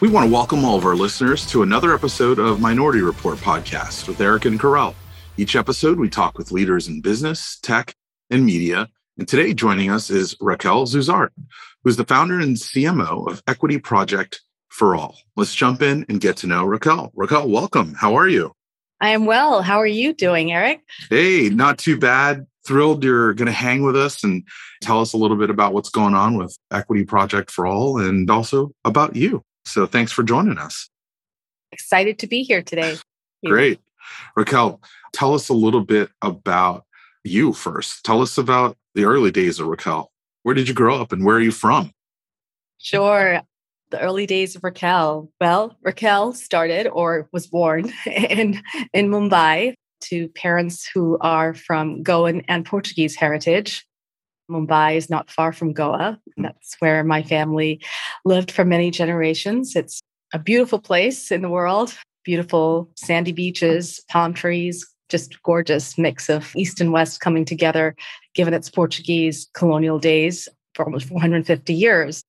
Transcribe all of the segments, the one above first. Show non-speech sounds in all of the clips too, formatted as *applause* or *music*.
We want to welcome all of our listeners to another episode of Minority Report podcast with Eric and Karel. Each episode, we talk with leaders in business, tech, and media. And today, joining us is Raquel Zuzart, who's the founder and CMO of Equity Project for All. Let's jump in and get to know Raquel. Raquel, welcome. How are you? I am well. How are you doing, Eric? Hey, not too bad. Thrilled you're going to hang with us and tell us a little bit about what's going on with Equity Project for All and also about you. So thanks for joining us. Excited to be here today. Great. Raquel, tell us a little bit about you first. Tell us about the early days of Raquel. Where did you grow up and where are you from? Sure the early days of Raquel? Well, Raquel started or was born *laughs* in, in Mumbai to parents who are from Goan and Portuguese heritage. Mumbai is not far from Goa. Hmm. That's where my family lived for many generations. It's a beautiful place in the world, beautiful sandy beaches, palm trees, just gorgeous mix of East and West coming together, given its Portuguese colonial days for almost 450 years.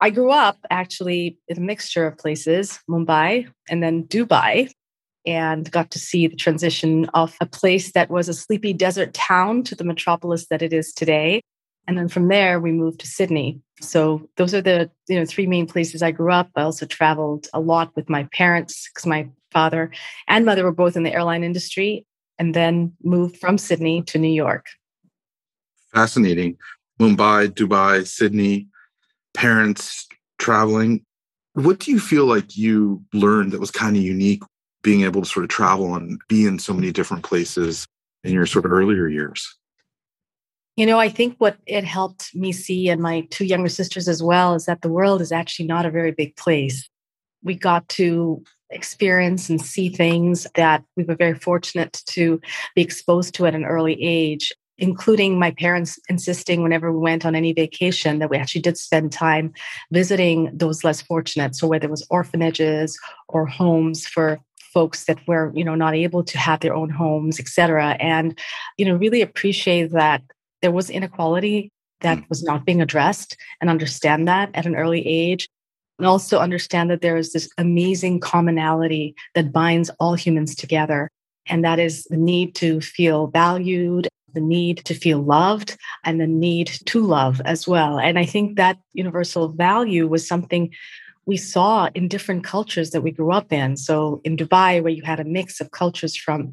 I grew up actually in a mixture of places, Mumbai and then Dubai, and got to see the transition of a place that was a sleepy desert town to the metropolis that it is today. And then from there, we moved to Sydney. So those are the you know three main places I grew up. I also traveled a lot with my parents because my father and mother were both in the airline industry, and then moved from Sydney to New York. Fascinating. Mumbai, Dubai, Sydney parents traveling. What do you feel like you learned that was kind of unique being able to sort of travel and be in so many different places in your sort of earlier years? You know, I think what it helped me see and my two younger sisters as well is that the world is actually not a very big place. We got to experience and see things that we were very fortunate to be exposed to at an early age including my parents insisting whenever we went on any vacation that we actually did spend time visiting those less fortunate so whether it was orphanages or homes for folks that were you know not able to have their own homes etc and you know really appreciate that there was inequality that mm. was not being addressed and understand that at an early age and also understand that there is this amazing commonality that binds all humans together and that is the need to feel valued the need to feel loved and the need to love as well. And I think that universal value was something we saw in different cultures that we grew up in. So in Dubai, where you had a mix of cultures from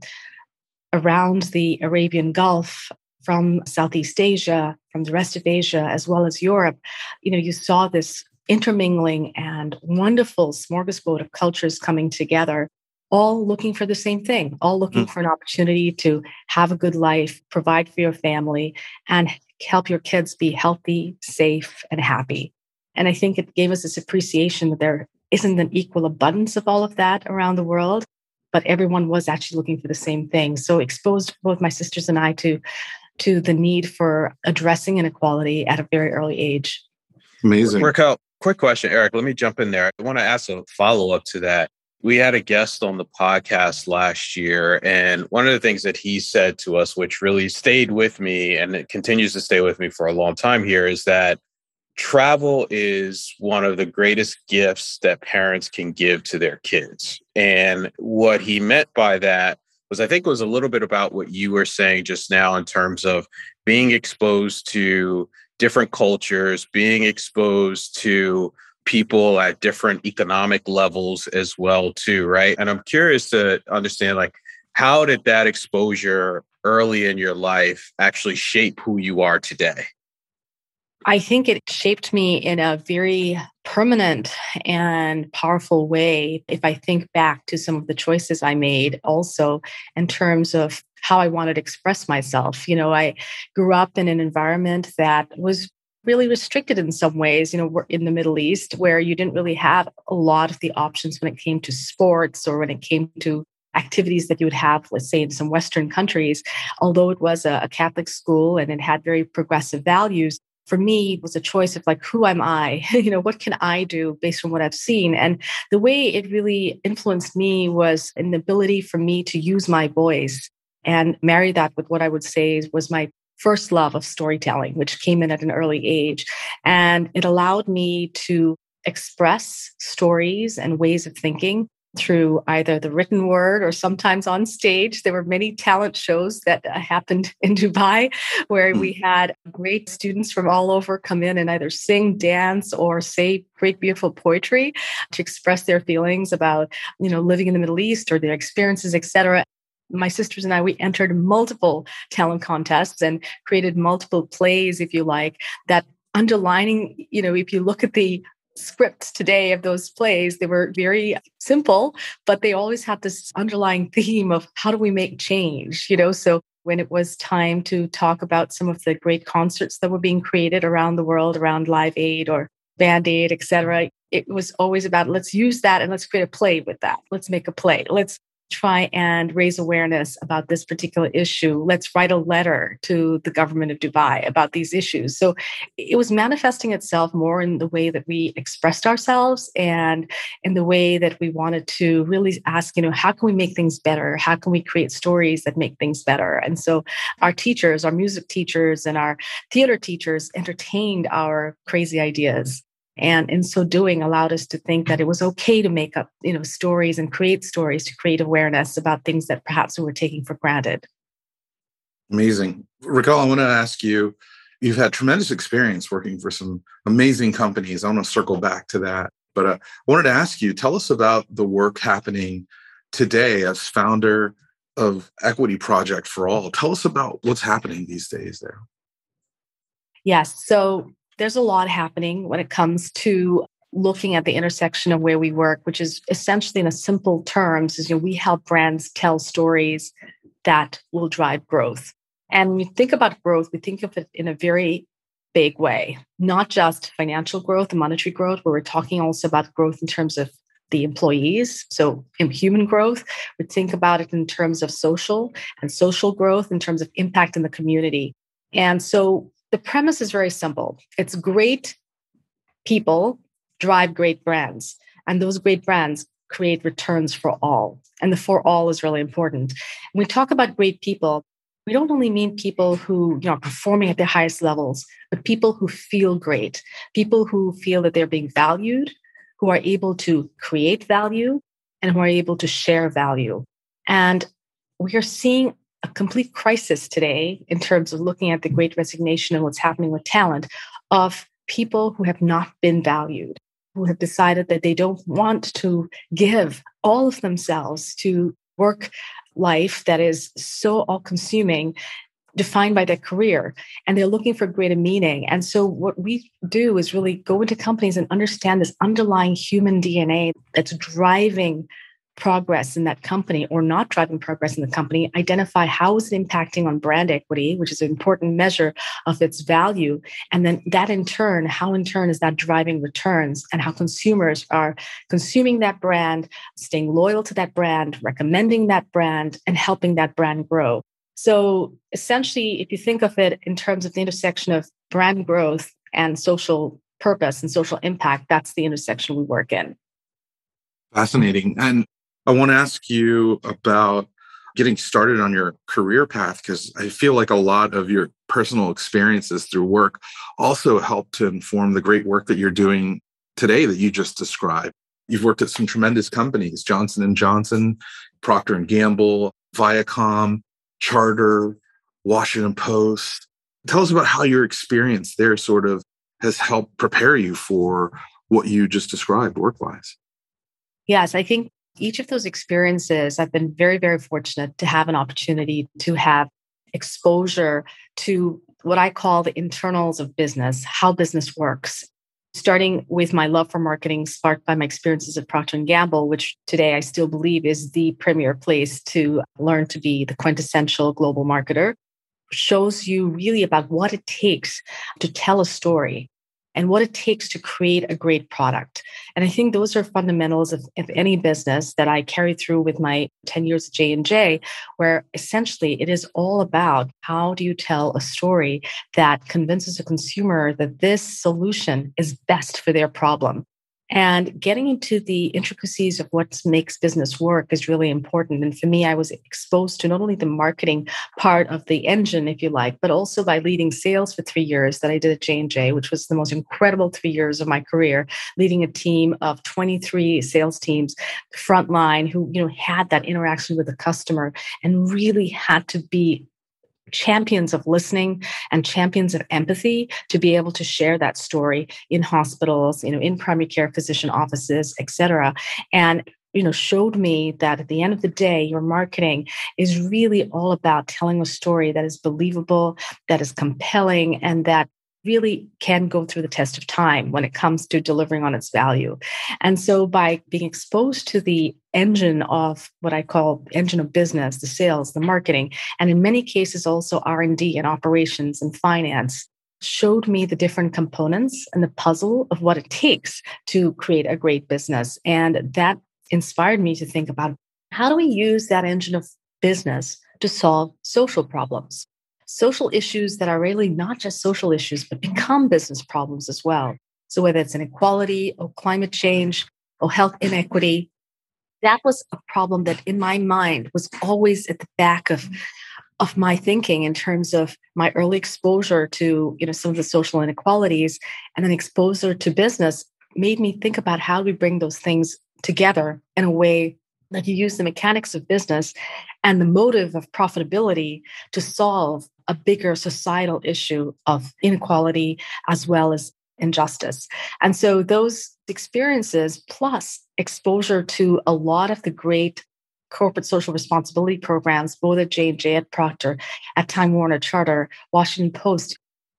around the Arabian Gulf, from Southeast Asia, from the rest of Asia, as well as Europe, you know, you saw this intermingling and wonderful smorgasbord of cultures coming together all looking for the same thing, all looking mm. for an opportunity to have a good life, provide for your family, and help your kids be healthy, safe, and happy. And I think it gave us this appreciation that there isn't an equal abundance of all of that around the world, but everyone was actually looking for the same thing. So exposed both my sisters and I to to the need for addressing inequality at a very early age. Amazing. Raquel, quick question, Eric. Let me jump in there. I want to ask a follow up to that we had a guest on the podcast last year and one of the things that he said to us which really stayed with me and it continues to stay with me for a long time here is that travel is one of the greatest gifts that parents can give to their kids and what he meant by that was i think it was a little bit about what you were saying just now in terms of being exposed to different cultures being exposed to people at different economic levels as well too right? And i'm curious to understand like how did that exposure early in your life actually shape who you are today i think it shaped me in a very permanent and powerful way if i think back to some of the choices i made also in terms of how I wanted to express myself. You know, I grew up in an environment that was really restricted in some ways. You know, we're in the Middle East where you didn't really have a lot of the options when it came to sports or when it came to activities that you would have, let's say, in some Western countries. Although it was a, a Catholic school and it had very progressive values, for me was a choice of like who am i *laughs* you know what can i do based on what i've seen and the way it really influenced me was an ability for me to use my voice and marry that with what i would say was my first love of storytelling, which came in at an early age. And it allowed me to express stories and ways of thinking through either the written word or sometimes on stage. There were many talent shows that uh, happened *laughs* in Dubai where we hmm. had great students from all over come in and either sing, dance, or say great, beautiful poetry to express their feelings about, you know, living in the Middle East or their experiences, etc my sisters and I, we entered multiple talent contests and created multiple plays, if you like, that underlining, you know, if you look at the scripts today of those plays, they were very simple, but they always had this underlying theme of how do we make change, you know? So when it was time to talk about some of the great concerts that were being created around the world, around Live Aid or Band Aid, et cetera, it was always about let's use that and let's create a play with that. Let's make a play. Let's try and raise awareness about this particular issue. Let's write a letter to the government of Dubai about these issues. So it was manifesting itself more in the way that we expressed ourselves and in the way that we wanted to really ask, you know, how can we make things better? How can we create stories that make things better? And so our teachers, our music teachers, and our theater teachers entertained our crazy ideas and in so doing allowed us to think that it was okay to make up you know stories and create stories to create awareness about things that perhaps we were taking for granted. Amazing. Raquel i want to ask you you've had tremendous experience working for some amazing companies. I want to circle back to that but uh, i wanted to ask you tell us about the work happening today as founder of equity project for all. Tell us about what's happening these days there. Yes so there's a lot happening when it comes to looking at the intersection of where we work, which is essentially in a simple terms, is you know, we help brands tell stories that will drive growth. And when we think about growth, we think of it in a very big way, not just financial growth and monetary growth, we're talking also about growth in terms of the employees. So in human growth, we think about it in terms of social and social growth in terms of impact in the community. And so the premise is very simple it's great people drive great brands, and those great brands create returns for all. And the for all is really important. When we talk about great people, we don't only mean people who you know are performing at their highest levels, but people who feel great, people who feel that they're being valued, who are able to create value, and who are able to share value. And we are seeing a complete crisis today in terms of looking at the mm. great resignation and what's happening with talent of people who have not been valued, who have decided that they don't want to give all of themselves to work life that is so all consuming defined by their career and they're looking for greater meaning. And so what we do is really go into companies and understand this underlying human dna that's driving progress in that company or not driving progress in the company, identify how is it impacting on brand equity, which is an important measure of its value. And then that in turn, how in turn is that driving returns and how consumers are consuming that brand, staying loyal to that brand, recommending that brand, and helping that brand grow. So essentially, if you think of it in terms of the intersection of brand growth and social purpose and social impact, that's the intersection we work in. Fascinating. And I want to ask you about getting started on your career path because I feel like a lot of your personal experiences through work also help to inform the great work that you're doing today that you just described. You've worked at some tremendous companies, Johnson and Johnson, Procter and Gamble, Viacom, Charter, Washington Post. Tell us about how your experience there sort of has helped prepare you for what you just described work-wise. Yes, I think each of those experiences, I've been very, very fortunate to have an opportunity to have exposure to what I call the internals of business, how business works. Starting with my love for marketing, sparked by my experiences at Procter & Gamble, which today I still believe is the premier place to learn to be the quintessential global marketer, shows you really about what it takes to tell a story and what it takes to create a great product. And I think those are fundamentals of, of any business that I carry through with my 10 years at J&J, where essentially it is all about how do you tell a story that convinces a consumer that this solution is best for their problem. And getting into the intricacies of what makes business work is really important. And for me, I was exposed to not only the marketing part of the engine, if you like, but also by leading sales for three years that I did at J&J, which was the most incredible three years of my career, leading a team of 23 sales teams, frontline, who, you know, had that interaction with the customer and really had to be champions of listening and champions of empathy to be able to share that story in hospitals you know in primary care physician offices et cetera. And you know showed me that at the end of the day your marketing is really all about telling a story that is believable that is compelling and that really can go through the test of time when it comes to delivering on its value. And so by being exposed to the engine of what I call engine of business, the sales, the marketing, and in many cases also R&D and operations and finance showed me the different components and the puzzle of what it takes to create a great business. And that inspired me to think about how do we use that engine of business to solve social problems? Social issues that are really not just social issues, but become business problems as well. So whether it's inequality or climate change or health inequity, that was a problem that in my mind was always at the back of of my thinking in terms of my early exposure to you know some of the social inequalities and then exposure to business made me think about how we bring those things together in a way that you use the mechanics of business and the motive of profitability to solve a bigger societal issue of inequality as well as injustice. And so those experiences plus exposure to a lot of the great corporate social responsibility programs, both at J&J, at Procter, at Time Warner Charter, Washington Post,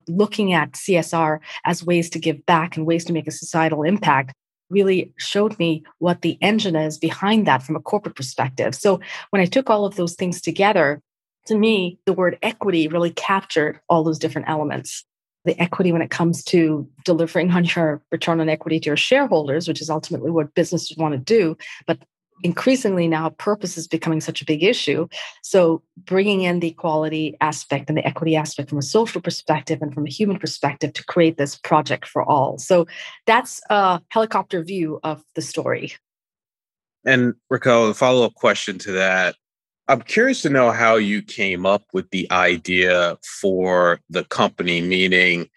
looking at CSR as ways to give back and ways to make a societal impact really showed me what the engine is behind that from a corporate perspective. So when I took all of those things together, to me, the word equity really captured all those different elements. The equity when it comes to delivering on your return on equity to your shareholders, which is ultimately what businesses want to do. But increasingly now, purpose is becoming such a big issue. So, bringing in the equality aspect and the equity aspect from a social perspective and from a human perspective to create this project for all. So, that's a helicopter view of the story. And Raquel, a follow up question to that I'm curious to know how you came up with the idea for the company, meaning,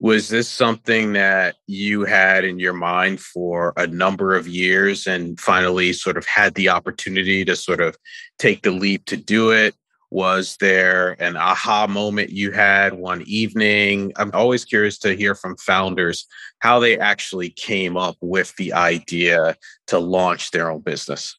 was this something that you had in your mind for a number of years and finally sort of had the opportunity to sort of take the leap to do it? Was there an aha moment you had one evening? I'm always curious to hear from founders how they actually came up with the idea to launch their own business.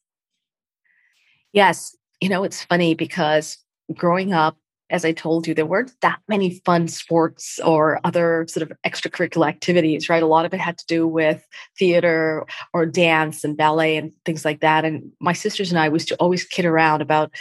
Yes, you know, it's funny because growing up, as I told you, there weren't that many fun sports or other sort of extracurricular activities, right? A lot of it had to do with theater or dance and ballet and things like that. And my sisters and I used to always kid around about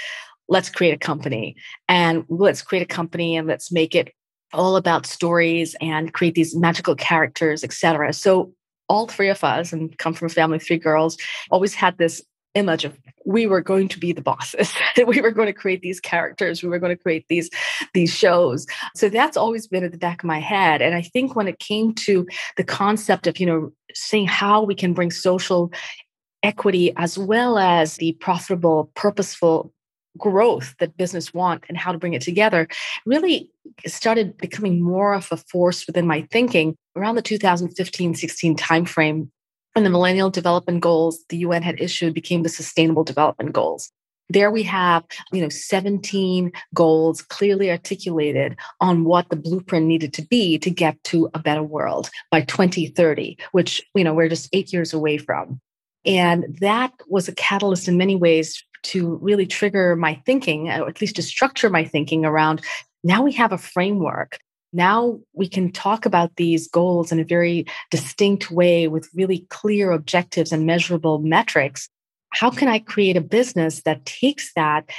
let's create a company and let's create a company and let's make it all about stories and create these magical characters, etc. So all three of us and come from a family of three girls always had this image of we were going to be the bosses. *laughs* We were going to create these characters. We were going to create these these shows. So that's always been at the back of my head. And i think when it came to the concept of you know seeing how we can bring social equity as well as the profitable purposeful growth that business want and how to bring it together really started becoming more of a force within my thinking around the 2015-16 timeframe and the Millennial Development Goals the UN had issued became the Sustainable Development Goals. There we have, you know, 17 goals clearly articulated on what the blueprint needed to be to get to a better world by 2030, which, you know, we're just eight years away from. And that was a catalyst in many ways to really trigger my thinking, or at least to structure my thinking around now we have a framework now we can talk about these goals in a very distinct way with really clear objectives and measurable metrics. How can I create a business that takes that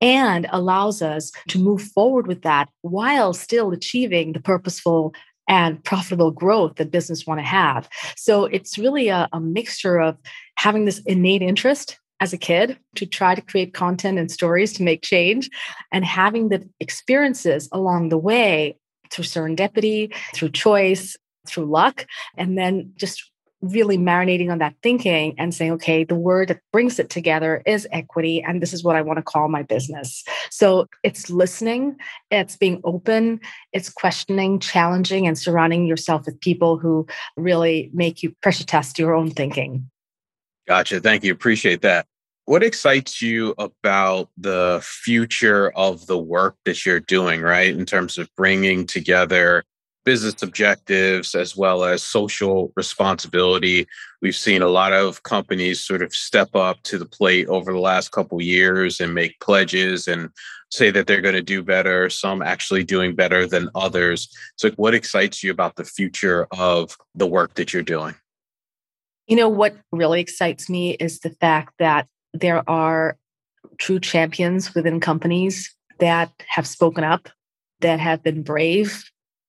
and allows us to move forward with that while still achieving the purposeful and profitable growth that business want to have. So it's really a, a, mixture of having this innate interest as a kid to try to create content and stories to make change and having the experiences along the way through serendipity, through choice, through luck, and then just really marinating on that thinking and saying, okay, the word that brings it together is equity. And this is what I want to call my business. So it's listening, it's being open, it's questioning, challenging, and surrounding yourself with people who really make you pressure test your own thinking. Gotcha. Thank you. Appreciate that. What excites you about the future of the work that you're doing, right? In terms of bringing together business objectives as well as social responsibility. We've seen a lot of companies sort of step up to the plate over the last couple years and make pledges and say that they're going to do better, some actually doing better than others. So what excites you about the future of the work that you're doing? You know what really excites me is the fact that there are true champions within companies that have spoken up, that have been brave,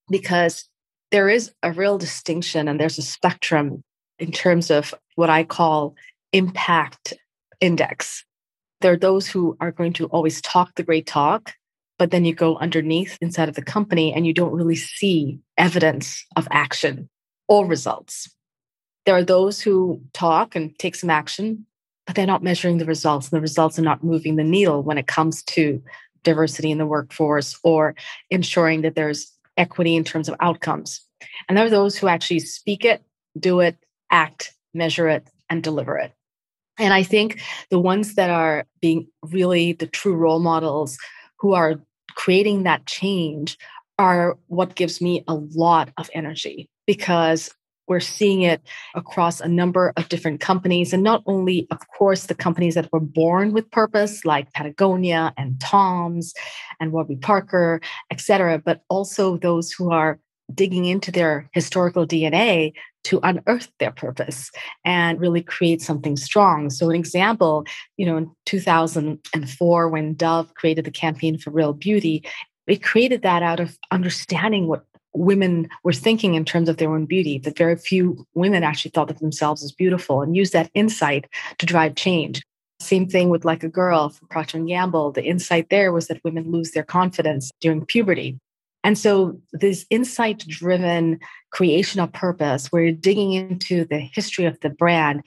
because there is a real distinction and there's a spectrum in terms of what I call impact index. There are those who are going to always talk the great talk, but then you go underneath inside of the company and you don't really see evidence of action or results. There are those who talk and take some action, but they're not measuring the results, and the results are not moving the needle when it comes to diversity in the workforce or ensuring that there's equity in terms of outcomes. And there are those who actually speak it, do it, act, measure it, and deliver it. And I think the ones that are being really the true role models who are creating that change are what gives me a lot of energy because we're seeing it across a number of different companies and not only of course the companies that were born with purpose like patagonia and toms and warby parker et cetera but also those who are digging into their historical dna to unearth their purpose and really create something strong. So an example you know in 2004 when dove created the campaign for real beauty it created that out of understanding what women were thinking in terms of their own beauty, that very few women actually thought of themselves as beautiful and used that insight to drive change. Same thing with like a girl from Procter Gamble. The insight there was that women lose their confidence during puberty. And so this insight driven creation of purpose, where you're digging into the history of the brand,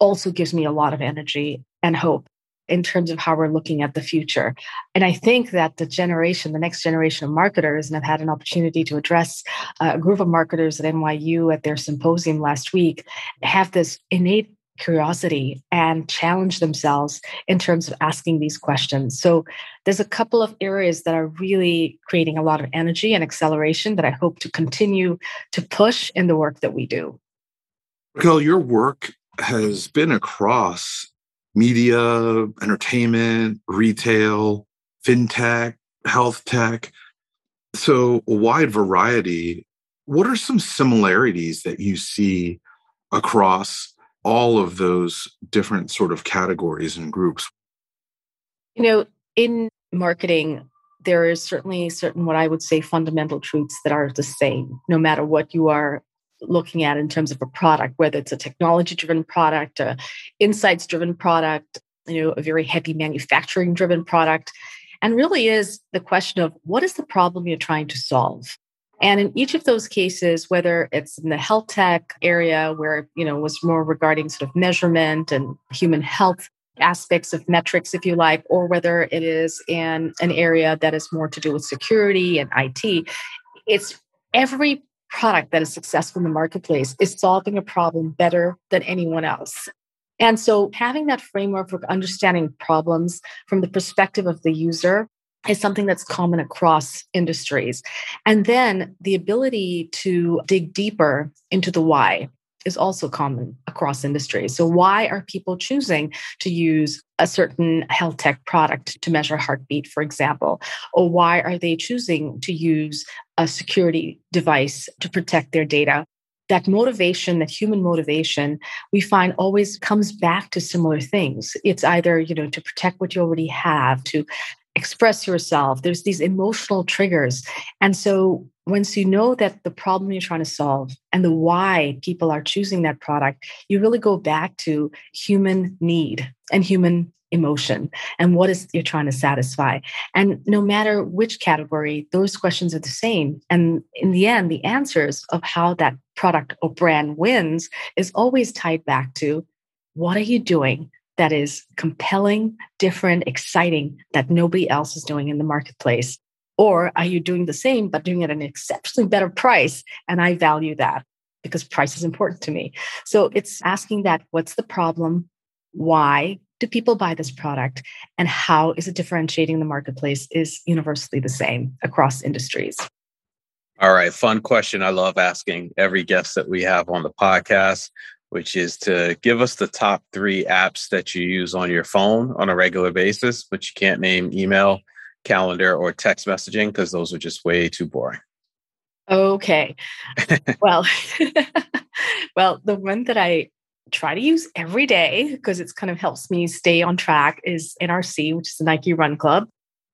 also gives me a lot of energy and hope in terms of how we're looking at the future. And I think that the generation, the next generation of marketers, and I've had an opportunity to address uh, a group of marketers at NYU at their symposium last week, have this innate curiosity and challenge themselves in terms of asking these questions. So there's a couple of areas that are really creating a lot of energy and acceleration that I hope to continue to push in the work that we do. Raquel, your work has been across media, entertainment, retail, fintech, health tech. So, a wide variety. What are some similarities that you see across all of those different sort of categories and groups? You know, in marketing, there is certainly certain what I would say fundamental truths that are the same, no matter what you are looking at in terms of a product, whether it's a technology driven product, a insights driven product, you know, a very heavy manufacturing driven product. And really is the question of what is the problem you're trying to solve? And in each of those cases, whether it's in the health tech area where, you know, was more regarding sort of measurement and human health aspects of metrics, if you like, or whether it is in an area that is more to do with security and IT, it's every product that is successful in the marketplace is solving a problem better than anyone else. And so having that framework for understanding problems from the perspective of the user is something that's common across industries. And then the ability to dig deeper into the why is also common across industries. So, why are people choosing to use a certain health tech product to measure heartbeat, for example? Or why are they choosing to use a security device to protect their data? That motivation, that human motivation, we find always comes back to similar things. It's either, you know, to protect what you already have, to express yourself. There's these emotional triggers. And so once you know that the problem you're trying to solve and the why people are choosing that product, you really go back to human need and human emotion and what is you're trying to satisfy and no matter which category those questions are the same and in the end the answers of how that product or brand wins is always tied back to what are you doing that is compelling, different, exciting that nobody else is doing in the marketplace? Or are you doing the same, but doing it at an exceptionally better price? And I value that because price is important to me. So it's asking that what's the problem? Why do people buy this product? And how is it differentiating the marketplace is universally the same across industries. All right, fun question. I love asking every guest that we have on the podcast which is to give us the top three apps that you use on your phone on a regular basis, but you can't name email, calendar, or text messaging because those are just way too boring. Okay. *laughs* well, *laughs* well, the one that I try to use every day because it's kind of helps me stay on track is NRC, which is the Nike Run Club.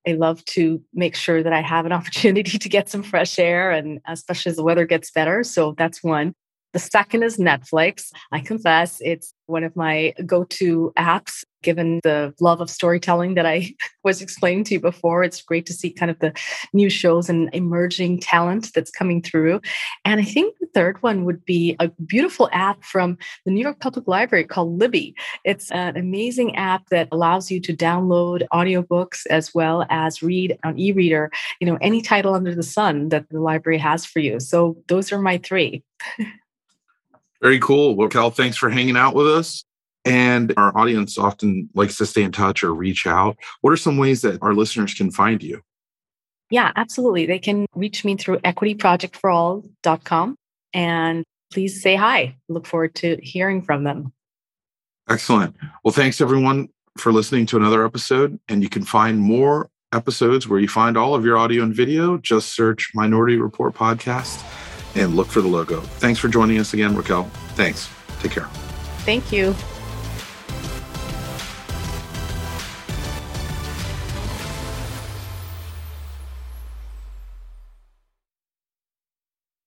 I love to make sure that I have an *laughs* opportunity to get some fresh air and especially as the weather gets better. So that's one. The second is Netflix. I confess it's one of my go to apps, given the love of storytelling that I *laughs* was explaining to you before. It's great to see kind of the new shows and emerging talent that's coming through. And I think the third one would be a beautiful app from the New York Public Library called Libby. It's an amazing app that allows you to download audiobooks as well as read on e reader, you know, any title under the sun that the library has for you. So those are my three. *laughs* Very cool. Well, Cal, thanks for hanging out with us. And our audience often likes to stay in touch or reach out. What are some ways that our listeners can find you? Yeah, absolutely. They can reach me through equityprojectforall.com and please say hi. Look forward to hearing from them. Excellent. Well, thanks everyone for listening to another episode. And you can find more episodes where you find all of your audio and video. Just search Minority Report Podcast and look for the logo. Thanks for joining us again, Raquel. Thanks. Take care. Thank you.